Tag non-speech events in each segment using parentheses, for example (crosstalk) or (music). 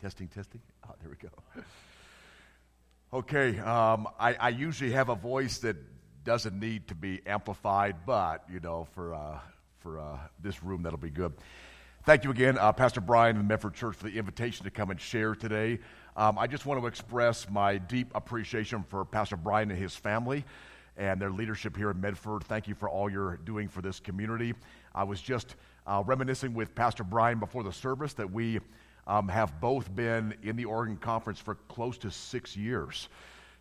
Testing, testing. (laughs) Oh, there we go. Okay, um, I, I, usually have a voice that doesn't need to be amplified, but you know, for uh, for uh, this room, that'll be good. Thank you again, uh, Pastor Brian and the Medford Church, for the invitation to come and share today. Um, I just want to express my deep appreciation for Pastor Brian and his family and their leadership here in Medford. Thank you for all you're doing for this community. I was just uh, reminiscing with Pastor Brian before the service that we um, have both been in the Oregon Conference for close to six years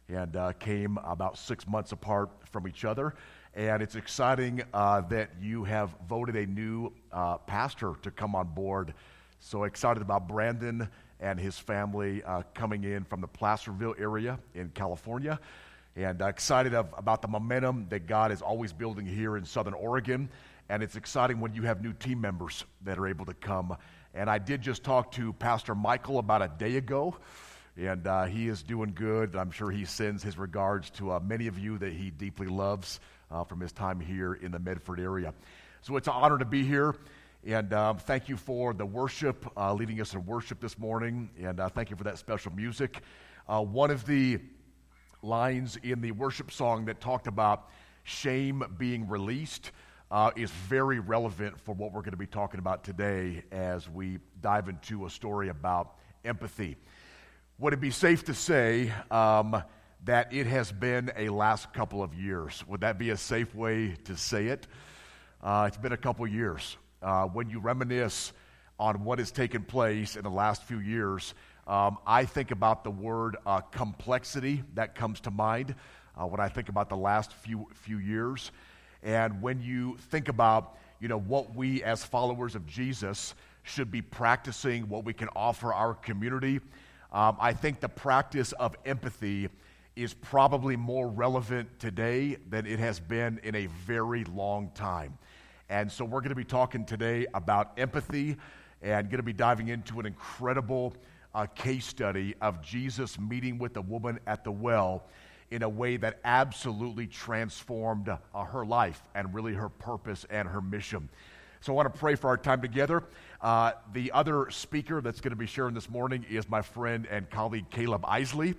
and uh, came about six months apart from each other. And it's exciting uh, that you have voted a new uh, pastor to come on board. So excited about Brandon and his family uh, coming in from the Placerville area in California. And uh, excited of, about the momentum that God is always building here in Southern Oregon. And it's exciting when you have new team members that are able to come and I did just talk to Pastor Michael about a day ago, and uh, he is doing good. I'm sure he sends his regards to uh, many of you that he deeply loves uh, from his time here in the Medford area. So it's an honor to be here. And um, thank you for the worship, uh, leading us in worship this morning. And uh, thank you for that special music. Uh, one of the lines in the worship song that talked about shame being released uh, is very relevant for what we're going to be talking about today as we dive into a story about empathy. Would it be safe to say um, that it has been a last couple of years? Would that be a safe way to say it? Uh, it's been a couple years. Uh, when you reminisce on what has taken place in the last few years, um, I think about the word uh, complexity that comes to mind uh, when I think about the last few, few years. And when you think about, you know, what we as followers of Jesus should be practicing, what we can offer our community, um, I think the practice of empathy is probably more relevant today than it has been in a very long time. And so we're going to be talking today about empathy and going to be diving into an incredible uh, case study of Jesus meeting with the woman at the well in a way that absolutely transformed uh, her life and really her purpose and her mission. So I want to pray for our time together. Uh, the other speaker that's going to be sharing this morning is my friend and colleague Caleb Isley.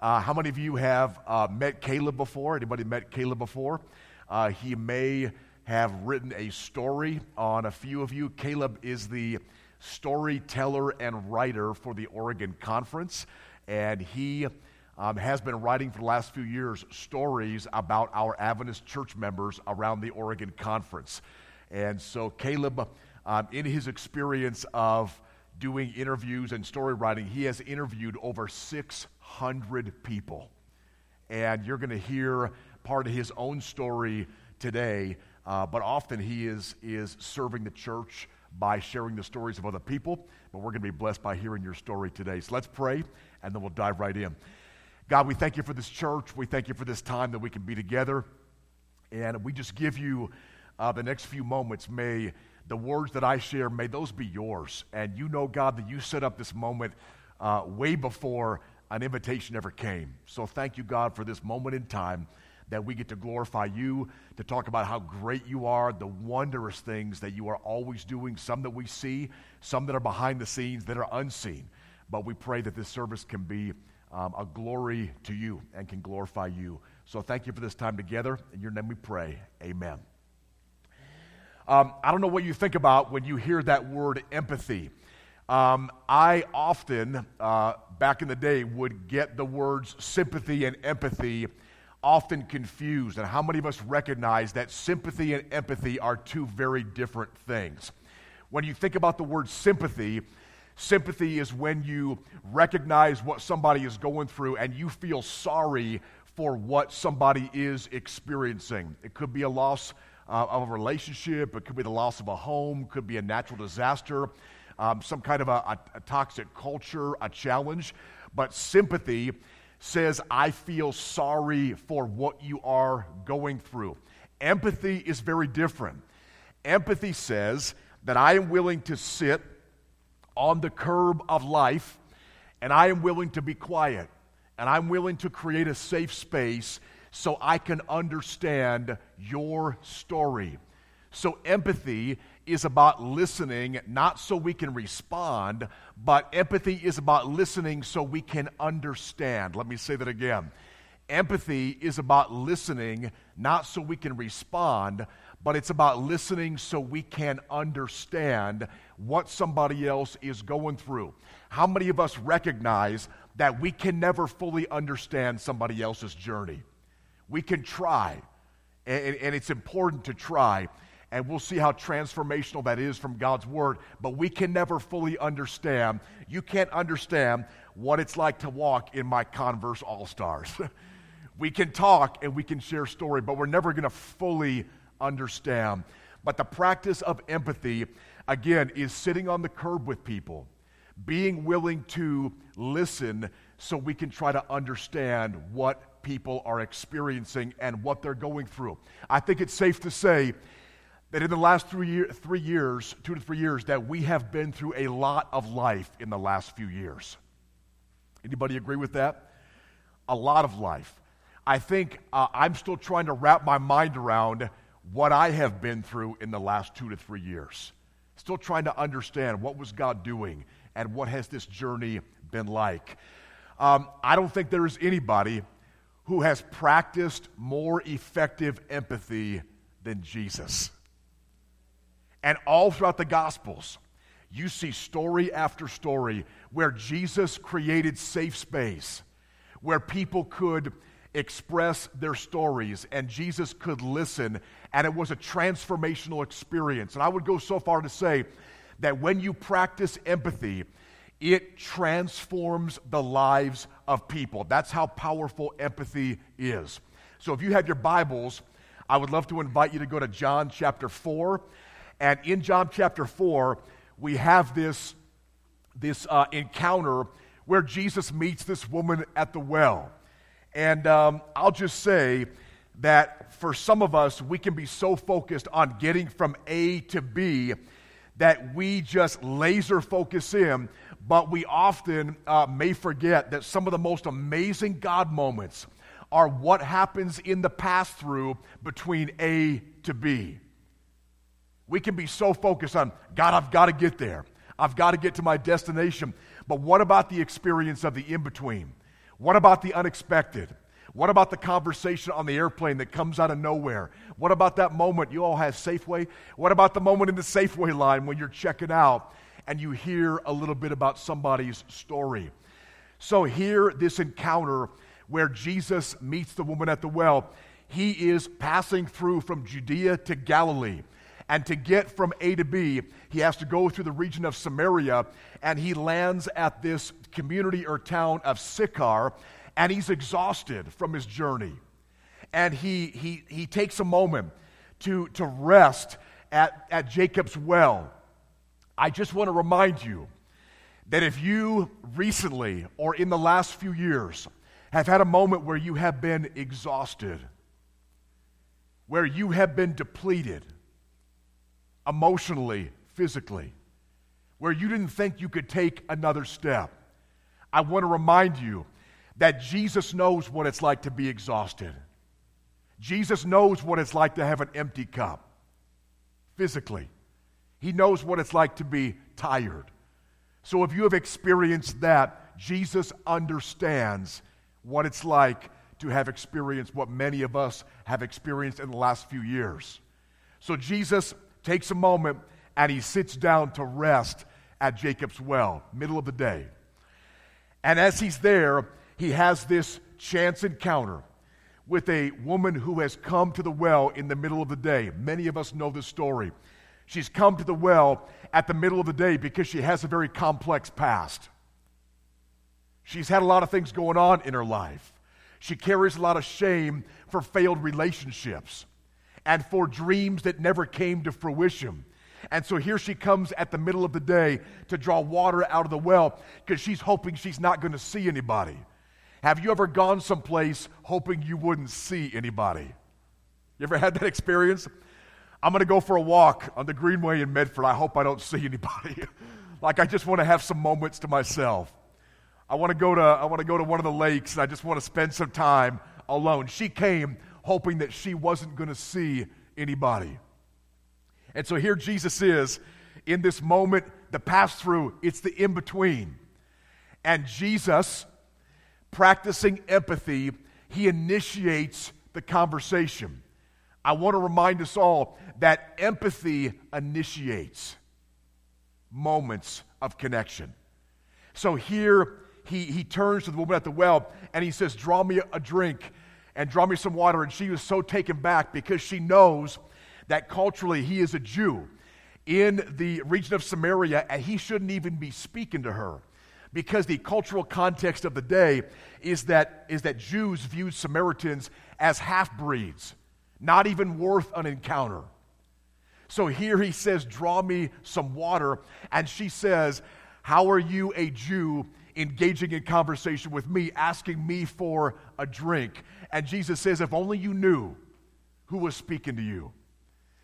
Uh, how many of you have uh, met Caleb before? Anybody met Caleb before? Uh, he may have written a story on a few of you. Caleb is the storyteller and writer for the Oregon Conference, and he um, has been writing for the last few years stories about our Adventist church members around the Oregon Conference. And so, Caleb, um, in his experience of doing interviews and story writing, he has interviewed over 600 people. And you're going to hear part of his own story today, uh, but often he is, is serving the church by sharing the stories of other people. But we're going to be blessed by hearing your story today. So let's pray, and then we'll dive right in. God, we thank you for this church. We thank you for this time that we can be together. And we just give you uh, the next few moments. May the words that I share, may those be yours. And you know, God, that you set up this moment uh, way before an invitation ever came. So thank you, God, for this moment in time that we get to glorify you, to talk about how great you are, the wondrous things that you are always doing, some that we see, some that are behind the scenes that are unseen. But we pray that this service can be um, a glory to you and can glorify you. So thank you for this time together. In your name we pray. Amen. Um, I don't know what you think about when you hear that word empathy. Um, I often, uh, back in the day, would get the words sympathy and empathy often confused. And how many of us recognize that sympathy and empathy are two very different things? When you think about the word sympathy, Sympathy is when you recognize what somebody is going through and you feel sorry for what somebody is experiencing. It could be a loss uh, of a relationship, it could be the loss of a home, could be a natural disaster, um, some kind of a, a, a toxic culture, a challenge. But sympathy says, I feel sorry for what you are going through. Empathy is very different. Empathy says that I am willing to sit on the curb of life, and I am willing to be quiet, and I'm willing to create a safe space so I can understand your story. So, empathy is about listening, not so we can respond, but empathy is about listening so we can understand. Let me say that again. Empathy is about listening, not so we can respond, but it's about listening so we can understand what somebody else is going through. How many of us recognize that we can never fully understand somebody else's journey? We can try, and, and it's important to try. And we'll see how transformational that is from God's Word. But we can never fully understand. You can't understand what it's like to walk in my Converse All Stars. (laughs) we can talk and we can share story, but we're never going to fully understand. But the practice of empathy, again, is sitting on the curb with people, being willing to listen so we can try to understand what people are experiencing and what they're going through. I think it's safe to say that in the last three, year, three years, two to three years, that we have been through a lot of life in the last few years. Anybody agree with that? A lot of life. I think uh, I'm still trying to wrap my mind around what I have been through in the last two to three years. Still trying to understand what was God doing and what has this journey been like. Um, I don't think there is anybody who has practiced more effective empathy than Jesus. And all throughout the Gospels, you see story after story where Jesus created safe space, where people could express their stories and Jesus could listen, and it was a transformational experience. And I would go so far to say that when you practice empathy, it transforms the lives of people. That's how powerful empathy is. So if you have your Bibles, I would love to invite you to go to John chapter 4. And in John chapter 4, we have this, this uh, encounter where Jesus meets this woman at the well. And um, I'll just say that for some of us, we can be so focused on getting from A to B that we just laser focus in, but we often uh, may forget that some of the most amazing God moments are what happens in the pass through between A to B. We can be so focused on, God, I've got to get there. I've got to get to my destination. But what about the experience of the in between? What about the unexpected? What about the conversation on the airplane that comes out of nowhere? What about that moment you all have Safeway? What about the moment in the Safeway line when you're checking out and you hear a little bit about somebody's story? So, here, this encounter where Jesus meets the woman at the well, he is passing through from Judea to Galilee. And to get from A to B, he has to go through the region of Samaria, and he lands at this community or town of Sychar, and he's exhausted from his journey. And he, he, he takes a moment to, to rest at, at Jacob's well. I just want to remind you that if you recently or in the last few years have had a moment where you have been exhausted, where you have been depleted, emotionally, physically, where you didn't think you could take another step, I want to remind you that Jesus knows what it's like to be exhausted. Jesus knows what it's like to have an empty cup physically. He knows what it's like to be tired. So if you have experienced that, Jesus understands what it's like to have experienced what many of us have experienced in the last few years. So Jesus takes a moment and he sits down to rest at Jacob's well, middle of the day. And as he's there, he has this chance encounter with a woman who has come to the well in the middle of the day. Many of us know this story. She's come to the well at the middle of the day because she has a very complex past. She's had a lot of things going on in her life. She carries a lot of shame for failed relationships and for dreams that never came to fruition. And so here she comes at the middle of the day to draw water out of the well because she's hoping she's not going to see anybody. Have you ever gone someplace hoping you wouldn't see anybody? You ever had that experience? I'm going to go for a walk on the Greenway in Medford. I hope I don't see anybody. (laughs) like I just want to have some moments to myself. I want to go to I want to go to one of the lakes and I just want to spend some time alone. She came hoping that she wasn't going to see anybody. And so here Jesus is in this moment, the pass through, it's the in between. And Jesus, practicing empathy, he initiates the conversation. I want to remind us all that empathy initiates moments of connection. So here he, he turns to the woman at the well and he says, Draw me a drink and draw me some water. And she was so taken back because she knows that culturally he is a Jew in the region of Samaria and he shouldn't even be speaking to her because the cultural context of the day is that, is that Jews viewed Samaritans as half breeds, not even worth an encounter. So here he says, Draw me some water. And she says, How are you, a Jew, engaging in conversation with me, asking me for a drink? And Jesus says, If only you knew who was speaking to you.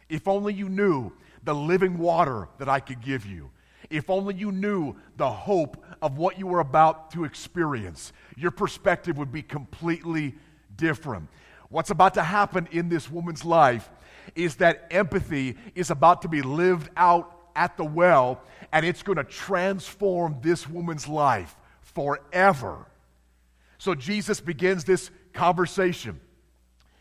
If only you knew the living water that I could give you. If only you knew the hope of what you were about to experience, your perspective would be completely different. What's about to happen in this woman's life is that empathy is about to be lived out at the well, and it's going to transform this woman's life forever. So Jesus begins this conversation,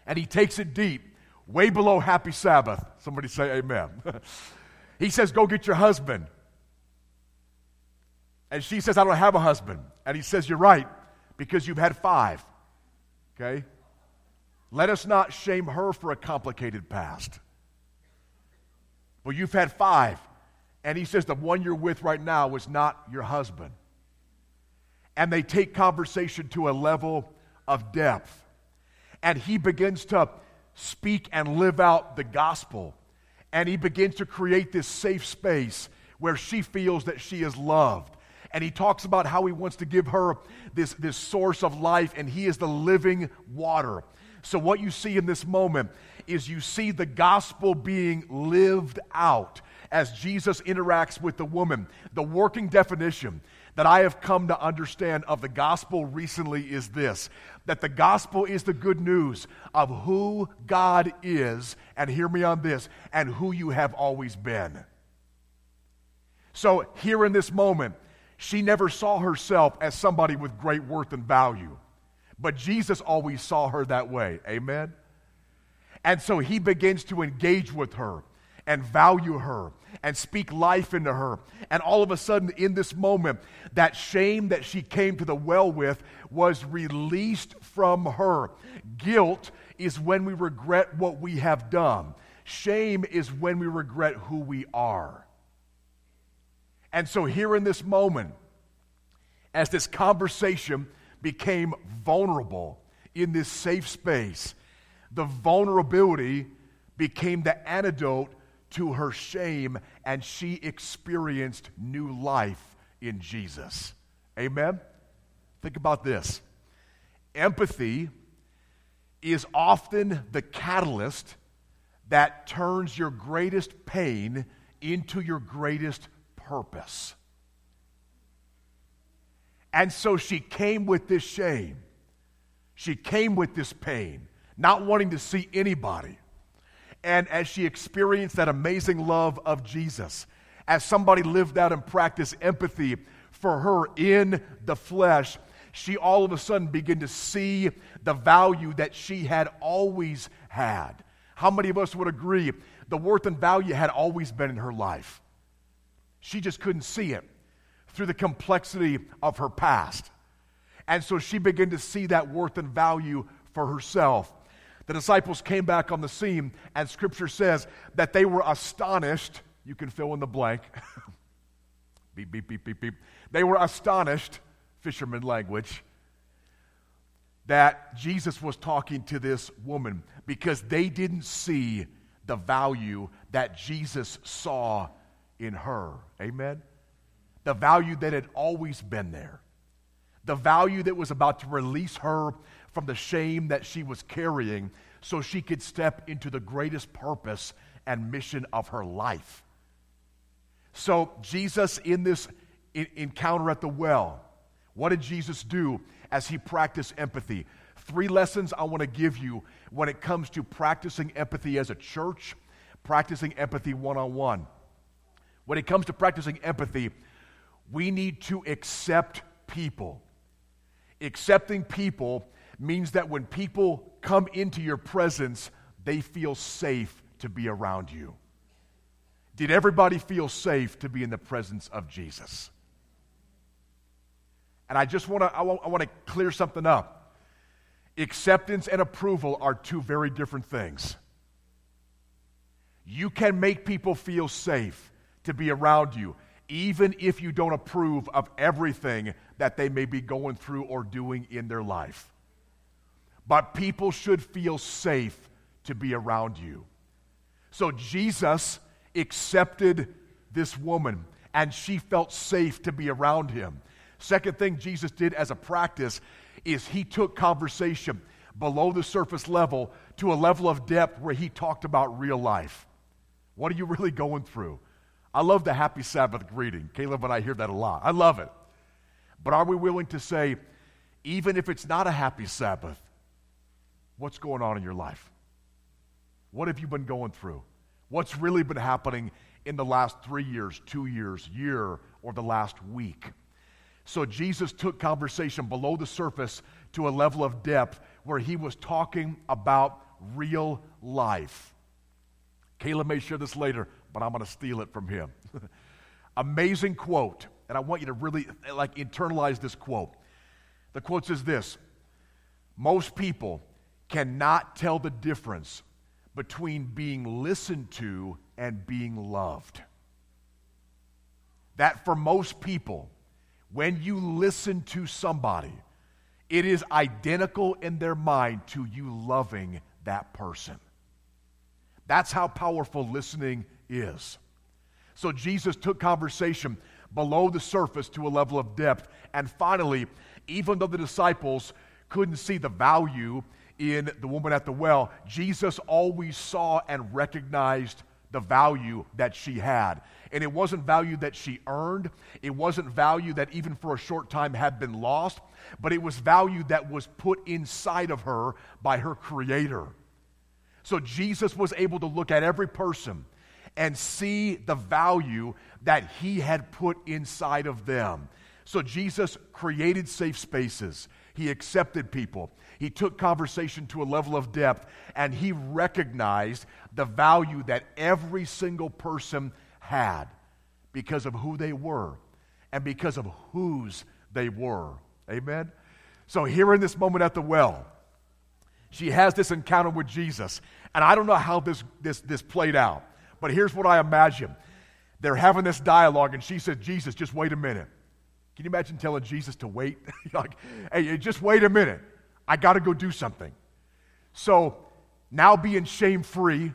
and he takes it deep, way below happy Sabbath. Somebody say amen. (laughs) he says, Go get your husband. And she says, I don't have a husband. And he says, You're right, because you've had five. Okay? Let us not shame her for a complicated past. Well, you've had five. And he says the one you're with right now is not your husband. And they take conversation to a level of depth. And he begins to speak and live out the gospel. And he begins to create this safe space where she feels that she is loved. And he talks about how he wants to give her this, this source of life, and he is the living water. So, what you see in this moment is you see the gospel being lived out as Jesus interacts with the woman. The working definition that I have come to understand of the gospel recently is this that the gospel is the good news of who God is, and hear me on this, and who you have always been. So, here in this moment, she never saw herself as somebody with great worth and value. But Jesus always saw her that way. Amen? And so he begins to engage with her and value her and speak life into her. And all of a sudden, in this moment, that shame that she came to the well with was released from her. Guilt is when we regret what we have done, shame is when we regret who we are. And so, here in this moment, as this conversation became vulnerable in this safe space, the vulnerability became the antidote to her shame, and she experienced new life in Jesus. Amen? Think about this empathy is often the catalyst that turns your greatest pain into your greatest purpose. And so she came with this shame. She came with this pain, not wanting to see anybody. And as she experienced that amazing love of Jesus, as somebody lived out and practiced empathy for her in the flesh, she all of a sudden began to see the value that she had always had. How many of us would agree the worth and value had always been in her life? She just couldn't see it through the complexity of her past. And so she began to see that worth and value for herself. The disciples came back on the scene, and scripture says that they were astonished. You can fill in the blank. (laughs) beep, beep, beep, beep, beep. They were astonished, fisherman language, that Jesus was talking to this woman because they didn't see the value that Jesus saw in her. Amen? the value that had always been there, the value that was about to release her from the shame that she was carrying so she could step into the greatest purpose and mission of her life. So, Jesus, in this encounter at the well, what did Jesus do as he practiced empathy? Three lessons I want to give you when it comes to practicing empathy as a church, practicing empathy one on one. When it comes to practicing empathy, we need to accept people. Accepting people means that when people come into your presence, they feel safe to be around you. Did everybody feel safe to be in the presence of Jesus? And I just want to I want to clear something up. Acceptance and approval are two very different things. You can make people feel safe to be around you, even if you don't approve of everything that they may be going through or doing in their life. But people should feel safe to be around you. So Jesus accepted this woman, and she felt safe to be around him. Second thing Jesus did as a practice is he took conversation below the surface level to a level of depth where he talked about real life. What are you really going through? I love the happy Sabbath greeting. Caleb and I hear that a lot. I love it. But are we willing to say, even if it's not a happy Sabbath, what's going on in your life? What have you been going through? What's really been happening in the last three years, two years, year, or the last week? So Jesus took conversation below the surface to a level of depth where he was talking about real life. Caleb may share this later, but I'm going to steal it from him. (laughs) Amazing quote, and I want you to really like internalize this quote. The quote says this: Most people cannot tell the difference between being listened to and being loved. That for most people, when you listen to somebody, it is identical in their mind to you loving that person. That's how powerful listening is. So Jesus took conversation below the surface to a level of depth. And finally, even though the disciples couldn't see the value in the woman at the well, Jesus always saw and recognized the value that she had. And it wasn't value that she earned, it wasn't value that even for a short time had been lost, but it was value that was put inside of her by her Creator. So Jesus was able to look at every person and see the value that he had put inside of them. So Jesus created safe spaces. He accepted people. He took conversation to a level of depth and he recognized the value that every single person had because of who they were and because of whose they were. Amen? So, here in this moment at the well, she has this encounter with Jesus. And I don't know how this, this, this played out, but here's what I imagine. They're having this dialogue, and she says, Jesus, just wait a minute. Can you imagine telling Jesus to wait? (laughs) like, hey, just wait a minute. I got to go do something. So now being shame free,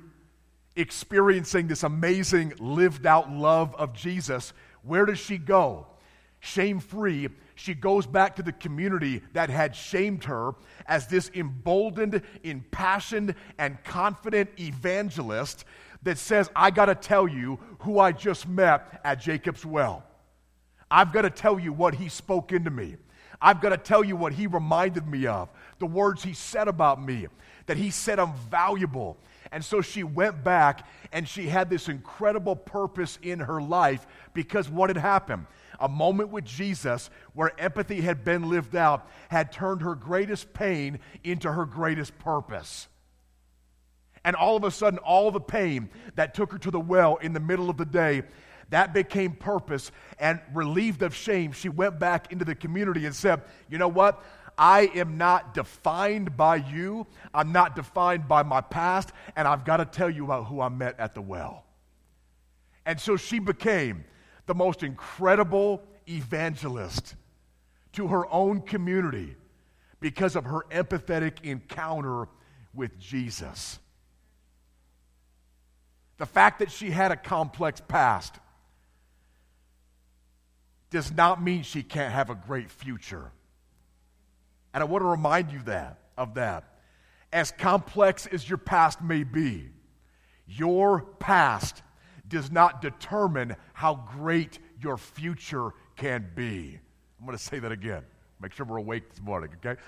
experiencing this amazing lived out love of Jesus, where does she go? Shame free, she goes back to the community that had shamed her as this emboldened, impassioned, and confident evangelist that says, I got to tell you who I just met at Jacob's Well. I've got to tell you what he spoke into me. I've got to tell you what he reminded me of, the words he said about me, that he said I'm valuable. And so she went back and she had this incredible purpose in her life because what had happened? A moment with Jesus where empathy had been lived out had turned her greatest pain into her greatest purpose. And all of a sudden, all the pain that took her to the well in the middle of the day that became purpose and relieved of shame. She went back into the community and said, You know what? I am not defined by you. I'm not defined by my past. And I've got to tell you about who I met at the well. And so she became the most incredible evangelist to her own community because of her empathetic encounter with Jesus. The fact that she had a complex past does not mean she can't have a great future. And I want to remind you that of that. As complex as your past may be, your past does not determine how great your future can be. I'm going to say that again. Make sure we're awake this morning, okay?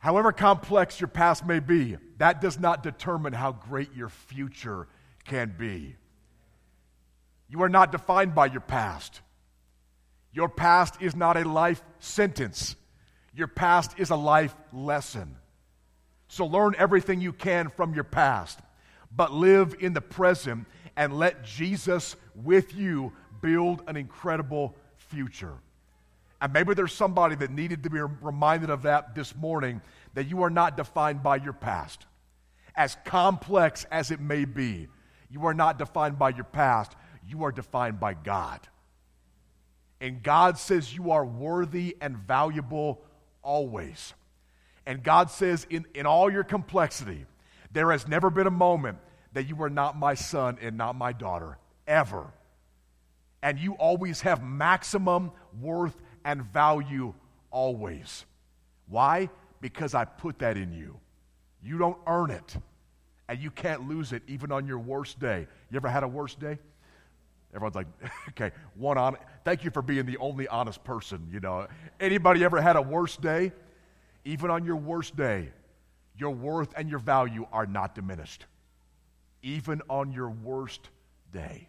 However complex your past may be, that does not determine how great your future can be. You are not defined by your past. Your past is not a life sentence. Your past is a life lesson. So learn everything you can from your past, but live in the present and let Jesus with you build an incredible future. And maybe there's somebody that needed to be reminded of that this morning that you are not defined by your past. As complex as it may be, you are not defined by your past, you are defined by God. And God says you are worthy and valuable always. And God says, in, in all your complexity, there has never been a moment that you are not my son and not my daughter, ever. And you always have maximum worth and value, always. Why? Because I put that in you. You don't earn it, and you can't lose it even on your worst day. You ever had a worst day? Everyone's like, (laughs) okay, one on. Thank you for being the only honest person. You know, anybody ever had a worst day? Even on your worst day, your worth and your value are not diminished. Even on your worst day.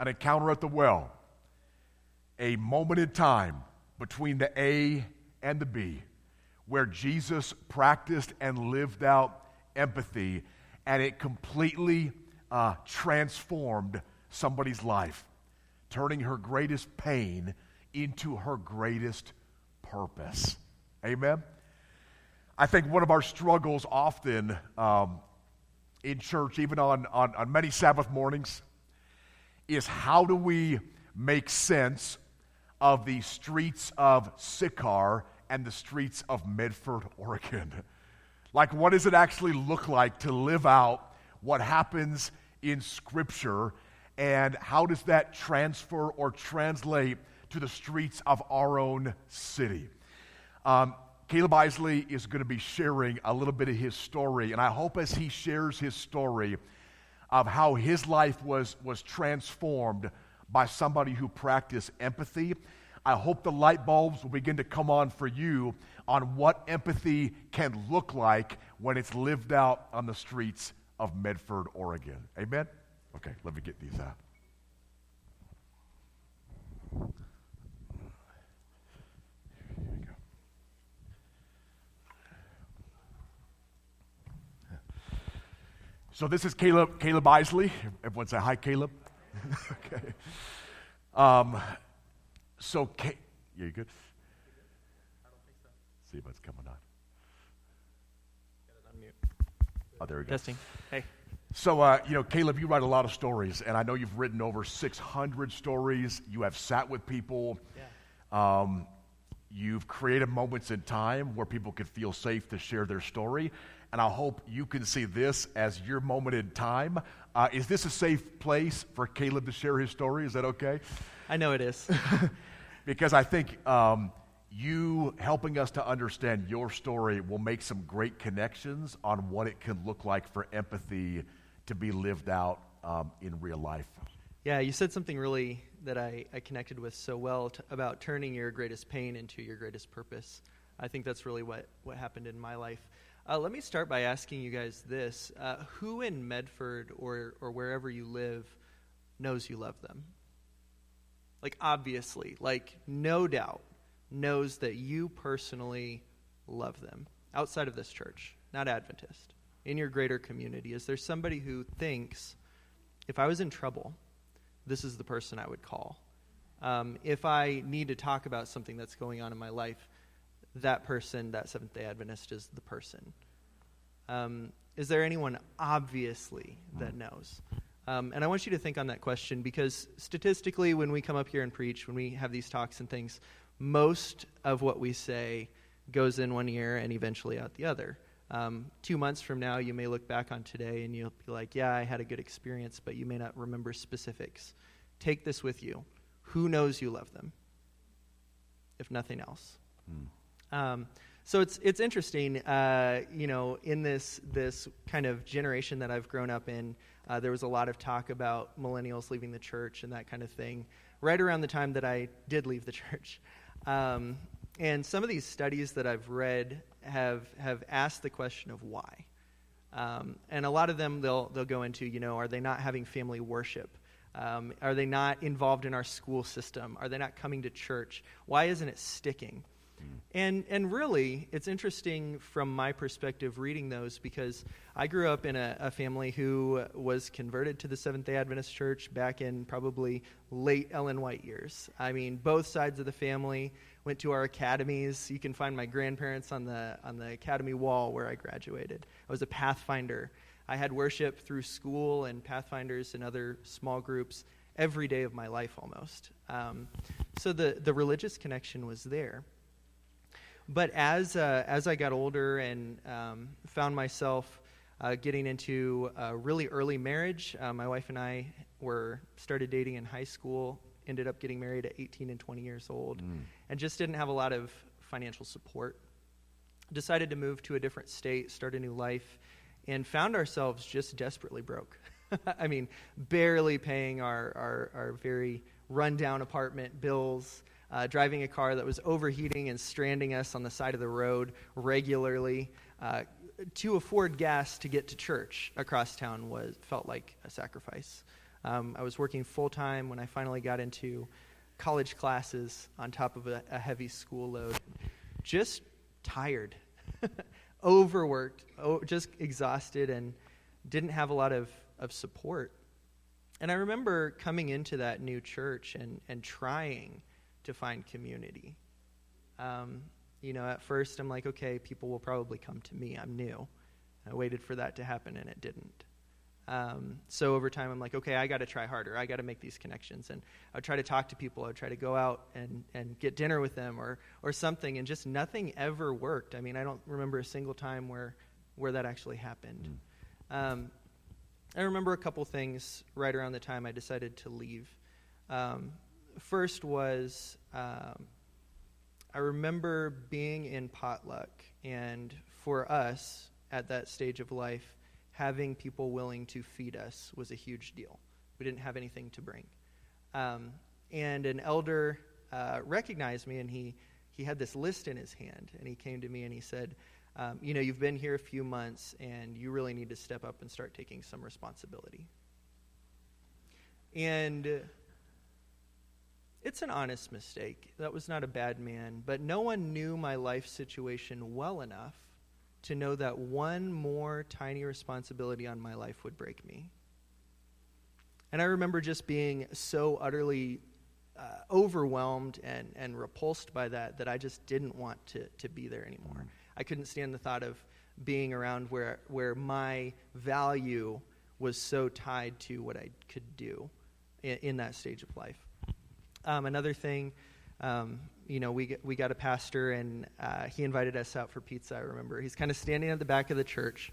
An encounter at the well, a moment in time between the A and the B, where Jesus practiced and lived out empathy, and it completely uh, transformed somebody's life, turning her greatest pain into her greatest purpose. Amen? I think one of our struggles often um, in church, even on, on, on many Sabbath mornings, is how do we make sense of the streets of Sychar and the streets of Medford, Oregon? (laughs) Like, what does it actually look like to live out what happens in Scripture, and how does that transfer or translate to the streets of our own city? Um, Caleb Isley is going to be sharing a little bit of his story, and I hope as he shares his story of how his life was, was transformed by somebody who practiced empathy. I hope the light bulbs will begin to come on for you on what empathy can look like when it's lived out on the streets of Medford, Oregon. Amen? Okay, let me get these out. So this is Caleb, Caleb Isley. Everyone say hi, Caleb. (laughs) okay. Um, so, Ca- yeah, you good? I don't think so. See if it's coming on. Oh, there we go. Testing. Hey. So, uh, you know, Caleb, you write a lot of stories, and I know you've written over 600 stories. You have sat with people. Yeah. Um, you've created moments in time where people could feel safe to share their story. And I hope you can see this as your moment in time. Uh, is this a safe place for Caleb to share his story? Is that okay? I know it is. (laughs) because I think um, you helping us to understand your story will make some great connections on what it can look like for empathy to be lived out um, in real life. Yeah, you said something really that I, I connected with so well t- about turning your greatest pain into your greatest purpose. I think that's really what, what happened in my life. Uh, let me start by asking you guys this uh, Who in Medford or, or wherever you live knows you love them? Like, obviously, like, no doubt knows that you personally love them outside of this church, not Adventist, in your greater community? Is there somebody who thinks, if I was in trouble, this is the person I would call? Um, if I need to talk about something that's going on in my life, that person, that Seventh day Adventist, is the person. Um, is there anyone obviously that knows? Um, and I want you to think on that question because statistically, when we come up here and preach, when we have these talks and things, most of what we say goes in one ear and eventually out the other. Um, two months from now, you may look back on today and you'll be like, yeah, I had a good experience, but you may not remember specifics. Take this with you. Who knows you love them, if nothing else? Hmm. Um, so it's it's interesting, uh, you know, in this this kind of generation that I've grown up in, uh, there was a lot of talk about millennials leaving the church and that kind of thing. Right around the time that I did leave the (laughs) church, um, and some of these studies that I've read have, have asked the question of why. Um, and a lot of them they'll, they'll go into, you know, are they not having family worship? Um, are they not involved in our school system? Are they not coming to church? Why isn't it sticking? And, and really, it's interesting from my perspective reading those because I grew up in a, a, family who was converted to the Seventh day Adventist Church back in probably late Ellen White years. I mean, both sides of the family went to our academies. You can find my grandparents on the, on the academy wall where I graduated. I was a Pathfinder. I had worship through school and Pathfinders and other small groups every day of my life almost. Um, so the, the religious connection was there. But as, uh, as I got older and um, found myself uh, getting into a really early marriage, uh, my wife and I were started dating in high school, ended up getting married at 18 and 20 years old, mm. and just didn't have a lot of financial support. Decided to move to a different state, start a new life, and found ourselves just desperately broke. (laughs) I mean, barely paying our, our, our very rundown apartment bills uh, driving a car that was overheating and stranding us on the side of the road regularly. Uh, to afford gas to get to church across town was felt like a sacrifice. Um, I was working full time when I finally got into college classes on top of a, a heavy school load. Just tired, (laughs) overworked, oh, just exhausted, and didn't have a lot of, of support. And I remember coming into that new church and, and trying to find community. Um, you know, at first I'm like, okay, people will probably come to me. I'm new. I waited for that to happen and it didn't. Um, so over time, I'm like, okay, I got to try harder. I got to make these connections. And I'd try to talk to people. I'd try to go out and, and get dinner with them or, or something. And just nothing ever worked. I mean, I don't remember a single time where, where that actually happened. Mm. Um, I remember a couple things right around the time I decided to leave. Um, first was um, I remember being in potluck, and for us at that stage of life, having people willing to feed us was a huge deal. We didn't have anything to bring. Um, and an elder uh, recognized me, and he, he had this list in his hand, and he came to me and he said, um, You know, you've been here a few months, and you really need to step up and start taking some responsibility. And it's an honest mistake. That was not a bad man, but no one knew my life situation well enough to know that one more tiny responsibility on my life would break me. And I remember just being so utterly uh, overwhelmed and, and repulsed by that that I just didn't want to, to be there anymore. I couldn't stand the thought of being around where, where my value was so tied to what I could do in, in that stage of life. Um, another thing, um, you know, we, we got a pastor and uh, he invited us out for pizza, I remember. He's kind of standing at the back of the church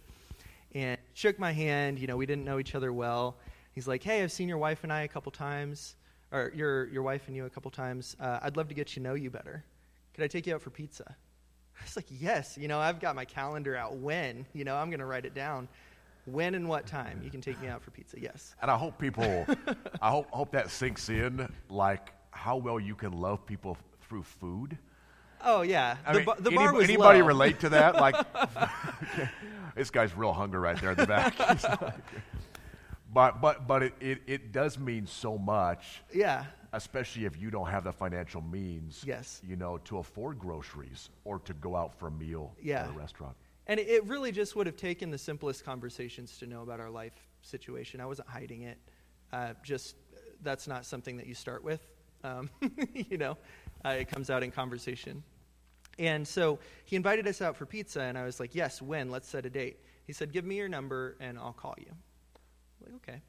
and shook my hand. You know, we didn't know each other well. He's like, hey, I've seen your wife and I a couple times, or your, your wife and you a couple times. Uh, I'd love to get to know you better. Could I take you out for pizza? (laughs) I was like, yes. You know, I've got my calendar out. When? You know, I'm going to write it down. When and what time you can take me out for pizza? Yes. And I hope people, (laughs) I hope hope that sinks in. Like how well you can love people through food. Oh yeah, I the, mean, the bar any, was anybody low. relate to that? Like, (laughs) (laughs) this guy's real hunger right there in the back. (laughs) but but but it, it, it does mean so much. Yeah. Especially if you don't have the financial means. Yes. You know, to afford groceries or to go out for a meal yeah. at a restaurant. And it really just would have taken the simplest conversations to know about our life situation. I wasn't hiding it. Uh, just that's not something that you start with. Um, (laughs) you know, uh, it comes out in conversation. And so he invited us out for pizza, and I was like, Yes, when? Let's set a date. He said, Give me your number, and I'll call you. I'm like, okay.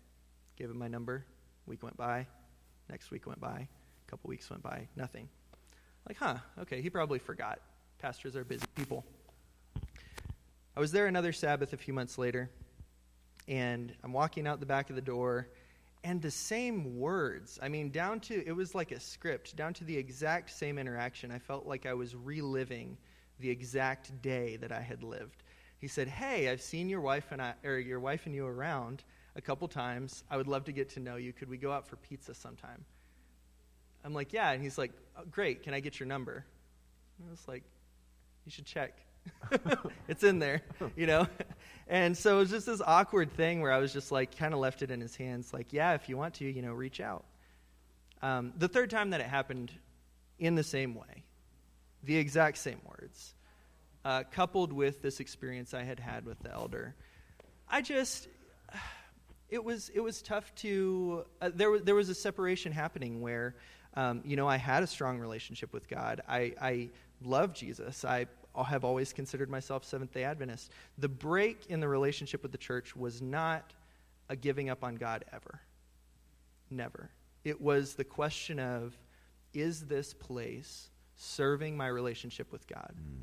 Gave him my number. Week went by. Next week went by. A couple weeks went by. Nothing. Like, huh, okay, he probably forgot. Pastors are busy people. I was there another Sabbath a few months later, and I'm walking out the back of the door, and the same words. I mean, down to, it was like a script, down to the exact same interaction. I felt like I was reliving the exact day that I had lived. He said, Hey, I've seen your wife and I, or your wife and you around a couple times. I would love to get to know you. Could we go out for pizza sometime? I'm like, Yeah. And he's like, oh, Great. Can I get your number? And I was like, You should check. (laughs) it's in there, you know? And so it was just this awkward thing where I was just like, kind of left it in his hands, like, yeah, if you want to, you know, reach out. Um, the third time that it happened in the same way, the exact same words, uh, coupled with this experience I had had with the elder, I just, (sighs) it was, it was tough to, uh, there, was, there was a separation happening where, um, you know, I had a strong relationship with God. I, I love Jesus. I have always considered myself Seventh day Adventist. The break in the relationship with the church was not a giving up on God ever. Never. It was the question of is this place serving my relationship with God? Mm.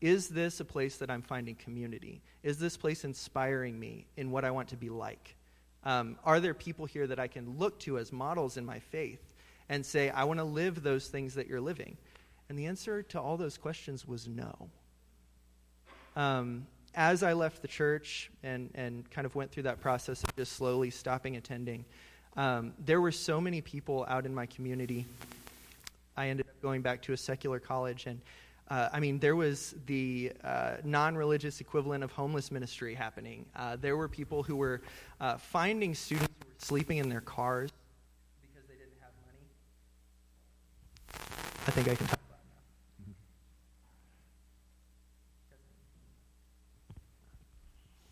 Is this a place that I'm finding community? Is this place inspiring me in what I want to be like? Um, are there people here that I can look to as models in my faith and say, I want to live those things that you're living? And the answer to all those questions was no. Um, as I left the church and, and kind of went through that process of just slowly stopping attending, um, there were so many people out in my community. I ended up going back to a secular college, and uh, I mean, there was the uh, non religious equivalent of homeless ministry happening. Uh, there were people who were uh, finding students who were sleeping in their cars because they didn't have money. I think I can talk about now.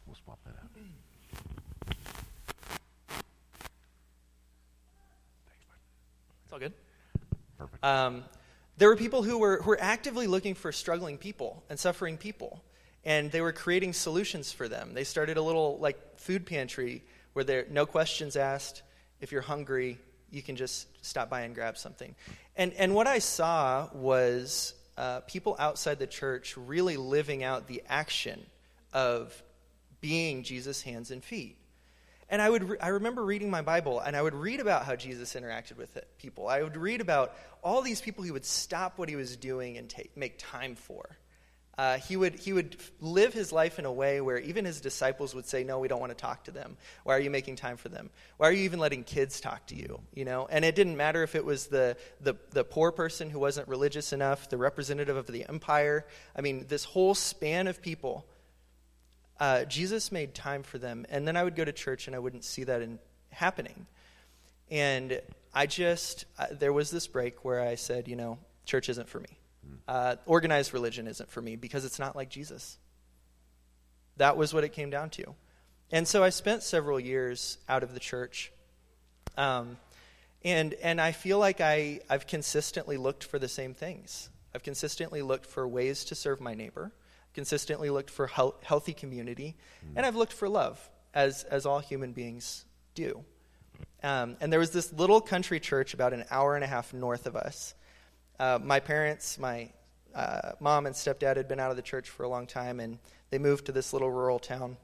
We'll swap that out. It's all good. Perfect. Um, there were people who were, who were actively looking for struggling people and suffering people, and they were creating solutions for them. They started a little like food pantry where there no questions asked. If you're hungry, you can just stop by and grab something. And and what I saw was uh, people outside the church really living out the action of being Jesus' hands and feet. And I, would re- I remember reading my Bible, and I would read about how Jesus interacted with it, people. I would read about all these people he would stop what he was doing and take, make time for. Uh, he, would, he would live his life in a way where even his disciples would say, No, we don't want to talk to them. Why are you making time for them? Why are you even letting kids talk to you? You know? And it didn't matter if it was the, the, the poor person who wasn't religious enough, the representative of the empire. I mean, this whole span of people uh, Jesus made time for them. And then I would go to church and I wouldn't see that in, happening. And I just, uh, there was this break where I said, you know, church isn't for me. Hmm. Uh, organized religion isn't for me because it's not like Jesus. That was what it came down to. And so I spent several years out of the church. Um, and, and I feel like I, I've consistently looked for the same things. I've consistently looked for ways to serve my neighbor consistently looked for healthy community, mm. and I've looked for love, as, as all human beings do. Um, and there was this little country church about an hour and a half north of us. Uh, my parents, my uh, mom and stepdad had been out of the church for a long time, and they moved to this little rural town.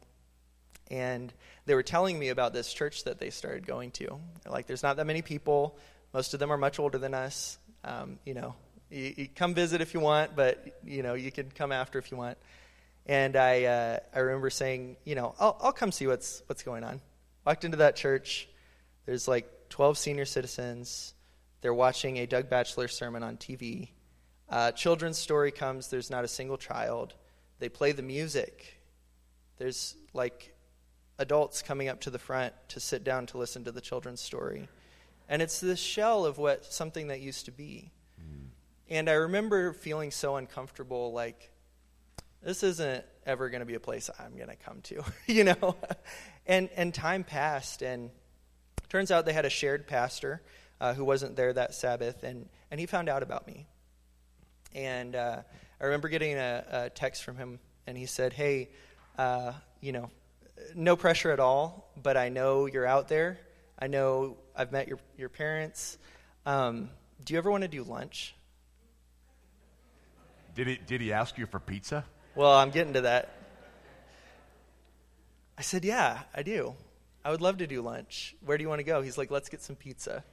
And they were telling me about this church that they started going to. like, there's not that many people. Most of them are much older than us. Um, you know, you, you, come visit if you want, but you know you can come after if you want. And I uh, I remember saying, you know, I'll I'll come see what's what's going on. Walked into that church. There's like 12 senior citizens. They're watching a Doug Batchelor sermon on TV. Uh, children's story comes. There's not a single child. They play the music. There's like adults coming up to the front to sit down to listen to the children's story. And it's this shell of what something that used to be. And I remember feeling so uncomfortable, like, this isn't ever going to be a place I'm going to come to, (laughs) you know? and, and time passed, and turns out they had a shared pastor uh, who wasn't there that Sabbath, and, and he found out about me. And uh, I remember getting a, a, text from him, and he said, Hey, uh, you know, no pressure at all, but I know you're out there. I know I've met your, your parents. Um, do you ever want to do lunch? Did he, did he ask you for pizza? Well, I'm getting to that. I said, Yeah, I do. I would love to do lunch. Where do you want to go? He's like, Let's get some pizza.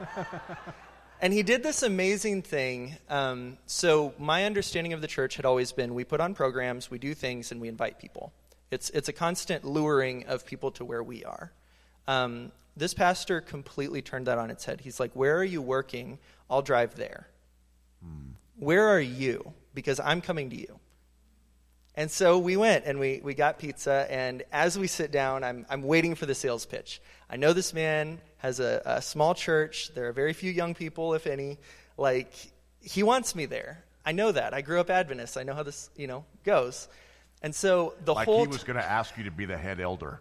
(laughs) and he did this amazing thing. Um, so, my understanding of the church had always been we put on programs, we do things, and we invite people. It's, it's a constant luring of people to where we are. Um, this pastor completely turned that on its head. He's like, Where are you working? I'll drive there. Hmm. Where are you? Because I'm coming to you. And so we went and we, we got pizza. And as we sit down, I'm, I'm waiting for the sales pitch. I know this man has a, a small church. There are very few young people, if any. Like, he wants me there. I know that. I grew up Adventist. I know how this, you know, goes. And so the like whole he was going to ask you to be the head elder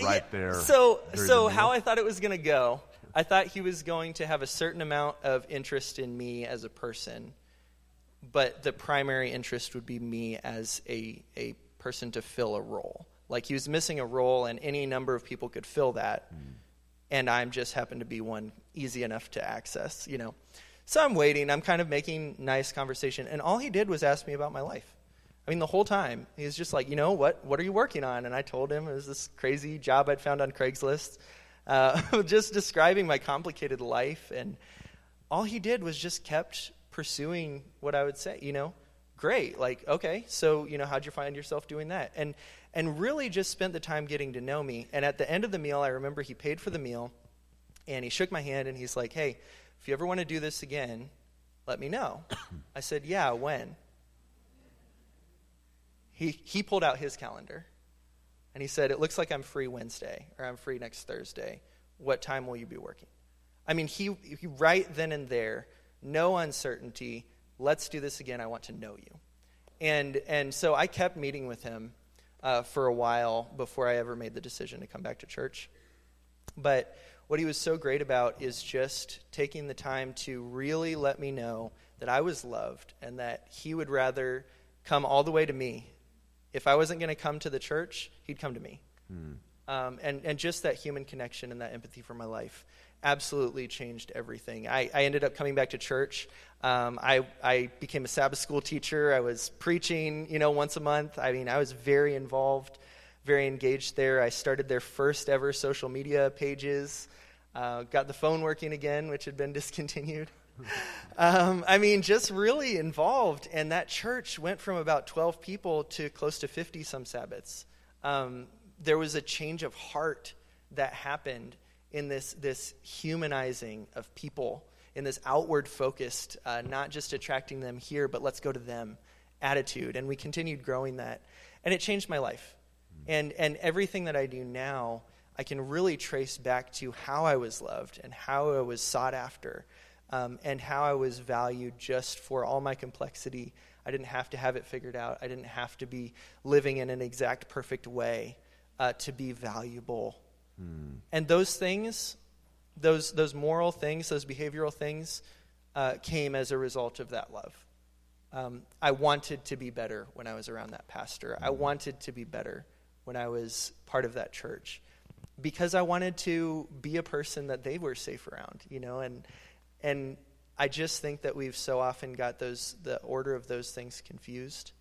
right there. So, so how I thought it was going to go, I thought he was going to have a certain amount of interest in me as a person but the primary interest would be me as a, a person to fill a role. Like he was missing a role, and any number of people could fill that, mm. and I'm just happened to be one easy enough to access, you know. So I'm waiting. I'm kind of making nice conversation, and all he did was ask me about my life. I mean, the whole time he was just like, you know, what what are you working on? And I told him it was this crazy job I'd found on Craigslist, uh, (laughs) just describing my complicated life, and all he did was just kept pursuing what I would say, you know, great. Like, okay, so, you know, how'd you find yourself doing that? And, and really just spent the time getting to know me. And at the end of the meal, I remember he paid for the meal and he shook my hand and he's like, hey, if you ever want to do this again, let me know. (coughs) I said, yeah, when? He, he pulled out his calendar and he said, it looks like I'm free Wednesday or I'm free next Thursday. What time will you be working? I mean, he, he right then and there no uncertainty. Let's do this again. I want to know you. And, and so I kept meeting with him uh, for a while before I ever made the decision to come back to church. But what he was so great about is just taking the time to really let me know that I was loved and that he would rather come all the way to me. If I wasn't going to come to the church, he'd come to me. Hmm. Um, and, and just that human connection and that empathy for my life absolutely changed everything. I, I ended up coming back to church. Um, I, I became a Sabbath school teacher. I was preaching, you know, once a month. I mean, I was very involved, very engaged there. I started their first ever social media pages. Uh, got the phone working again, which had been (laughs) discontinued. um, I mean, just really involved. And that church went from about 12 people to close to 50 some Sabbaths. Um, there was a change of heart that happened in this, this humanizing of people, in this outward focused, uh, not just attracting them here, but let's go to them attitude. And we continued growing that. And it changed my life. And, and everything that I do now, I can really trace back to how I was loved and how I was sought after um, and how I was valued just for all my complexity. I didn't have to have it figured out, I didn't have to be living in an exact perfect way uh, to be valuable Mm. And those things, those, those moral things, those behavioral things, uh, came as a result of that love. Um, I wanted to be better when I was around that pastor. I mm-hmm. wanted to be better when I was part of that church because I wanted to be a person that they were safe around, you know, and and I just think that we've so often got those the order of those things confused,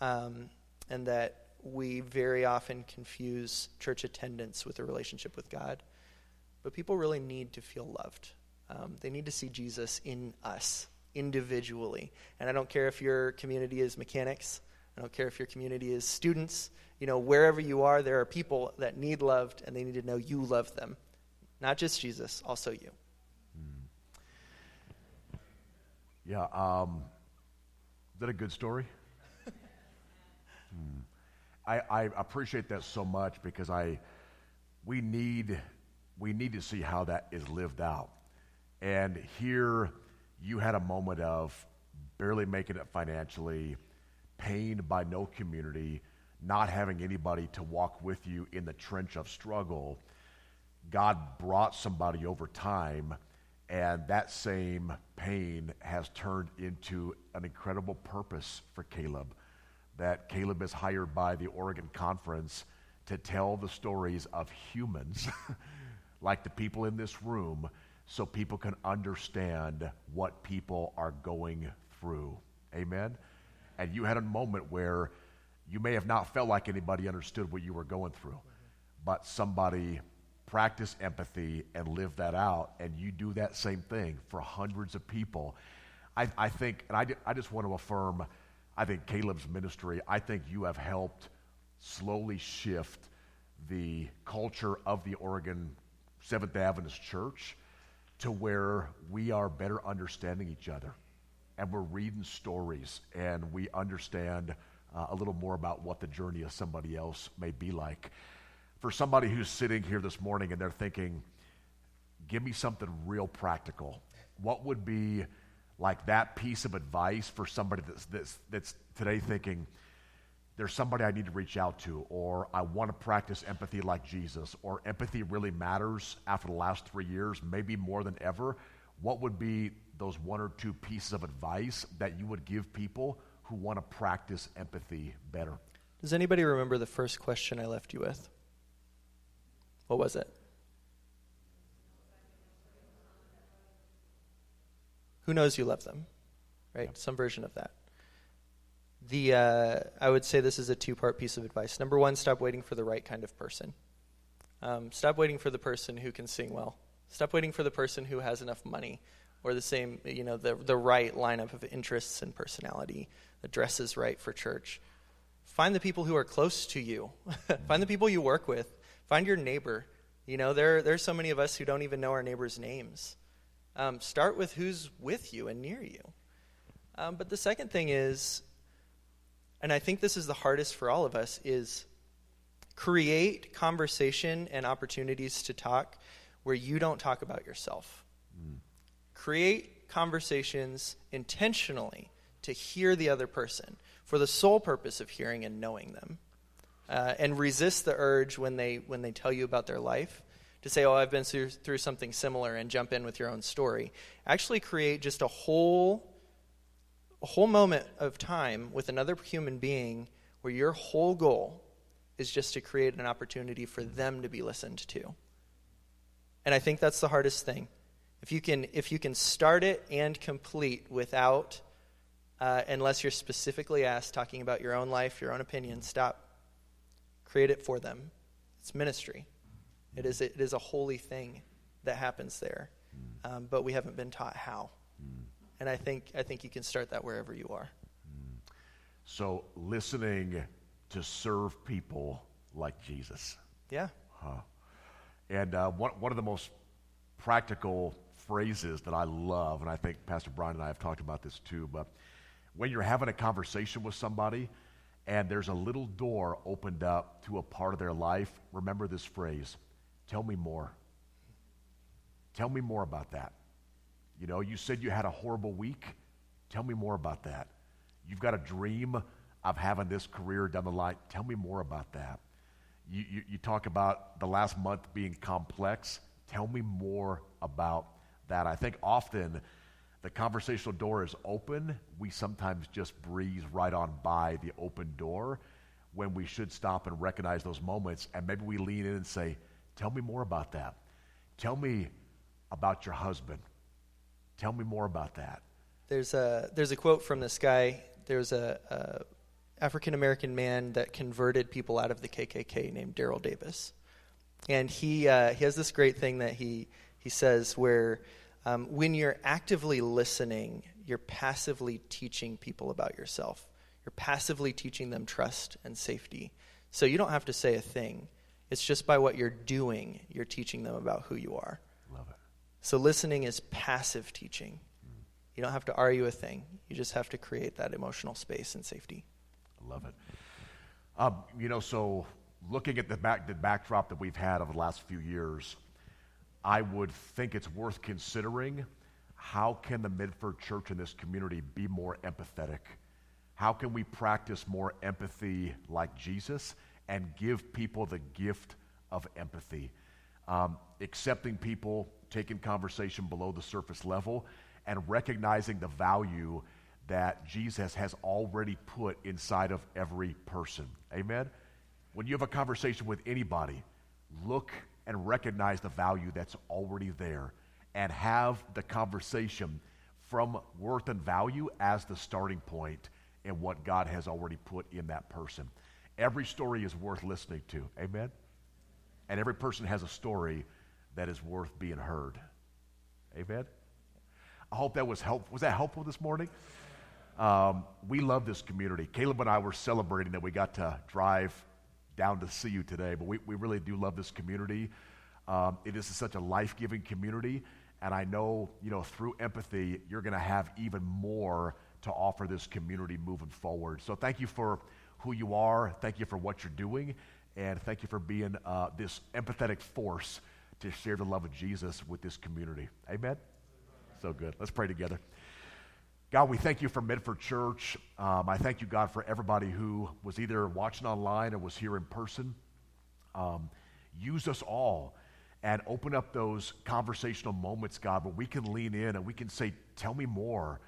um, and that we very often confuse church attendance with a relationship with God. But people really need to feel loved. Um, they need to see Jesus in us individually. And I don't care if your community is mechanics, I don't care if your community is students. You know, wherever you are, there are people that need loved and they need to know you love them. Not just Jesus, also you. Mm. Yeah, um, is that a good story? (laughs) hmm. I, I appreciate that so much because I, we need, we need to see how that is lived out. And here you had a moment of barely making it financially, pained by no community, not having anybody to walk with you in the trench of struggle. God brought somebody over time, and that same pain has turned into an incredible purpose for Caleb that Caleb is hired by the Oregon Conference to tell the stories of humans, (laughs) like the people in this room, so people can understand what people are going through. Amen? And you had a moment where you may have not felt like anybody understood what you were going through, but somebody practiced empathy and lived that out, and you do that same thing for hundreds of people. I, I think, and I, I just want to affirm I think Caleb's ministry, I think you have helped slowly shift the culture of the Oregon Seventh Adventist Church to where we are better understanding each other. And we're reading stories and we understand uh, a little more about what the journey of somebody else may be like. For somebody who's sitting here this morning and they're thinking, give me something real practical. What would be like that piece of advice for somebody that's, that's, that's today thinking, there's somebody I need to reach out to, or I want to practice empathy like Jesus, or empathy really matters after the last three years, maybe more than ever, what would be those one or two pieces of advice that you would give people who want to practice empathy better? Does anybody remember the first question I left you with? What was it? Who knows you love them? Right? Yep. Some version of that. The uh, I would say this is a two part piece of advice. Number one, stop waiting for the right kind of person. Um, stop waiting for the person who can sing well. Stop waiting for the person who has enough money or the same, you know, the, the right lineup of interests and personality, the dresses right for church. Find the people who are close to you. (laughs) Find the people you work with. Find your neighbor. You know, there, there's so many of us who don't even know our neighbors' names. Um, start with who's with you and near you. Um, but the second thing is and I think this is the hardest for all of us, is create conversation and opportunities to talk where you don't talk about yourself. Mm. Create conversations intentionally to hear the other person for the sole purpose of hearing and knowing them. Uh, and resist the urge when they when they tell you about their life to say, "Oh, I've been through, through something similar," and jump in with your own story. Actually, create just a whole a whole moment of time with another human being where your whole goal is just to create an opportunity for them to be listened to. And I think that's the hardest thing. If you can, if you can start it and complete without, uh, unless you're specifically asked, talking about your own life, your own opinion, stop. Create it for them. It's ministry. It is, it is a holy thing that happens there. Um, but we haven't been taught how. And I think, I think you can start that wherever you are. So, listening to serve people like Jesus. Yeah. Huh. And uh, one, one of the most practical phrases that I love, and I think Pastor Brian and I have talked about this too, but when you're having a conversation with somebody and there's a little door opened up to a part of their life, remember this phrase tell me more. Tell me more about that. You know, you said you had a horrible week. Tell me more about that. You've got a dream of having this career down the line. Tell me more about that. You, you, you talk about the last month being complex. Tell me more about that. I think often the conversational door is open. We sometimes just breeze right on by the open door when we should stop and recognize those moments. And maybe we lean in and say, Tell me more about that. Tell me about your husband. Tell me more about that. There's a there's a quote from this guy. There's a, a African American man that converted people out of the KKK named Daryl Davis, and he uh, he has this great thing that he he says where um, when you're actively listening, you're passively teaching people about yourself. You're passively teaching them trust and safety. So you don't have to say a thing. It's just by what you're doing, you're teaching them about who you are. Love it. So listening is passive teaching. You don't have to argue a thing. You just have to create that emotional space and safety. I love it. Um, you know, so looking at the, back, the backdrop that we've had over the last few years, I would think it's worth considering how can the Medford Church in this community be more empathetic? How can we practice more empathy like Jesus and give people the gift of empathy? Um, accepting people taking conversation below the surface level and recognizing the value that Jesus has already put inside of every person. Amen? When you have a conversation with anybody, look and recognize the value that's already there and have the conversation from worth and value as the starting point in what God has already put in that person. Every story is worth listening to. Amen? And every person has a story that is worth being heard. Amen? I hope that was helpful. Was that helpful this morning? Um, we love this community. Caleb and I were celebrating that we got to drive down to see you today, but we, we really do love this community. Um, it is such a life giving community, and I know, you know, through empathy, you're going to have even more to offer this community moving forward. So thank you for who you are. Thank you for what you're doing. And thank you for being uh, this empathetic force to share the love of Jesus with this community. Amen? So good. Let's pray together. God, we thank you for Medford Church. Um, I thank you, God, for everybody who was either watching online or was here in person. Um, use us all and open up those conversational moments, God, where we can lean in and we can say, Tell me more.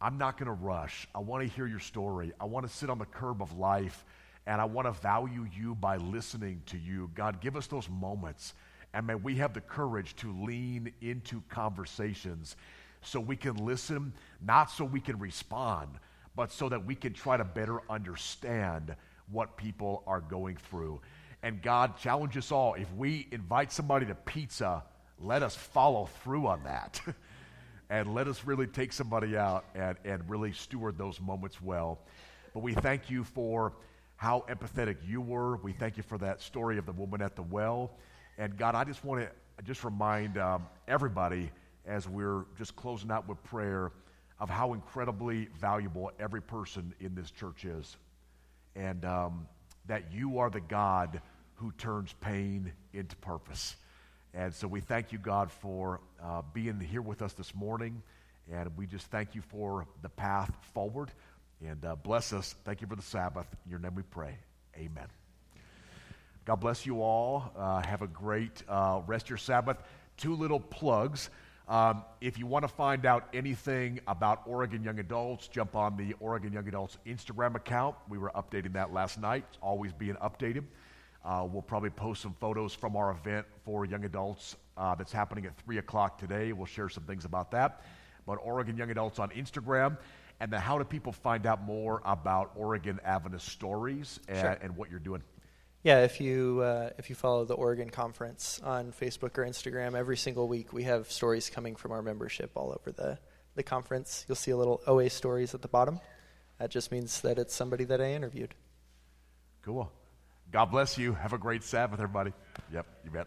I'm not going to rush. I want to hear your story. I want to sit on the curb of life and I want to value you by listening to you. God, give us those moments. And may we have the courage to lean into conversations so we can listen, not so we can respond, but so that we can try to better understand what people are going through. And God, challenge us all. If we invite somebody to pizza, let us follow through on that. (laughs) and let us really take somebody out and, and really steward those moments well. But we thank you for how empathetic you were. We thank you for that story of the woman at the well. And God, I just want to just remind um, everybody as we're just closing out with prayer of how incredibly valuable every person in this church is. And um, that you are the God who turns pain into purpose. And so we thank you, God, for uh, being here with us this morning. And we just thank you for the path forward. And uh, bless us. Thank you for the Sabbath. In your name we pray. Amen. God bless you all. Uh, have a great uh, rest your Sabbath. Two little plugs. Um, if you want to find out anything about Oregon Young Adults, jump on the Oregon Young Adults Instagram account. We were updating that last night. Always being updated. Uh, we'll probably post some photos from our event for young adults uh, that's happening at 3 o'clock today. We'll share some things about that. But Oregon Young Adults on Instagram. And then how do people find out more about Oregon Adventist stories and, Sure. and what you're doing? Yeah, if you uh, if you follow the Oregon Conference on Facebook or Instagram, every single week we have stories coming from our membership all over the the conference. You'll see a little OA stories at the bottom. That just means that it's somebody that I interviewed. Cool. God bless you. Have a great Sabbath, everybody. Yep, you bet.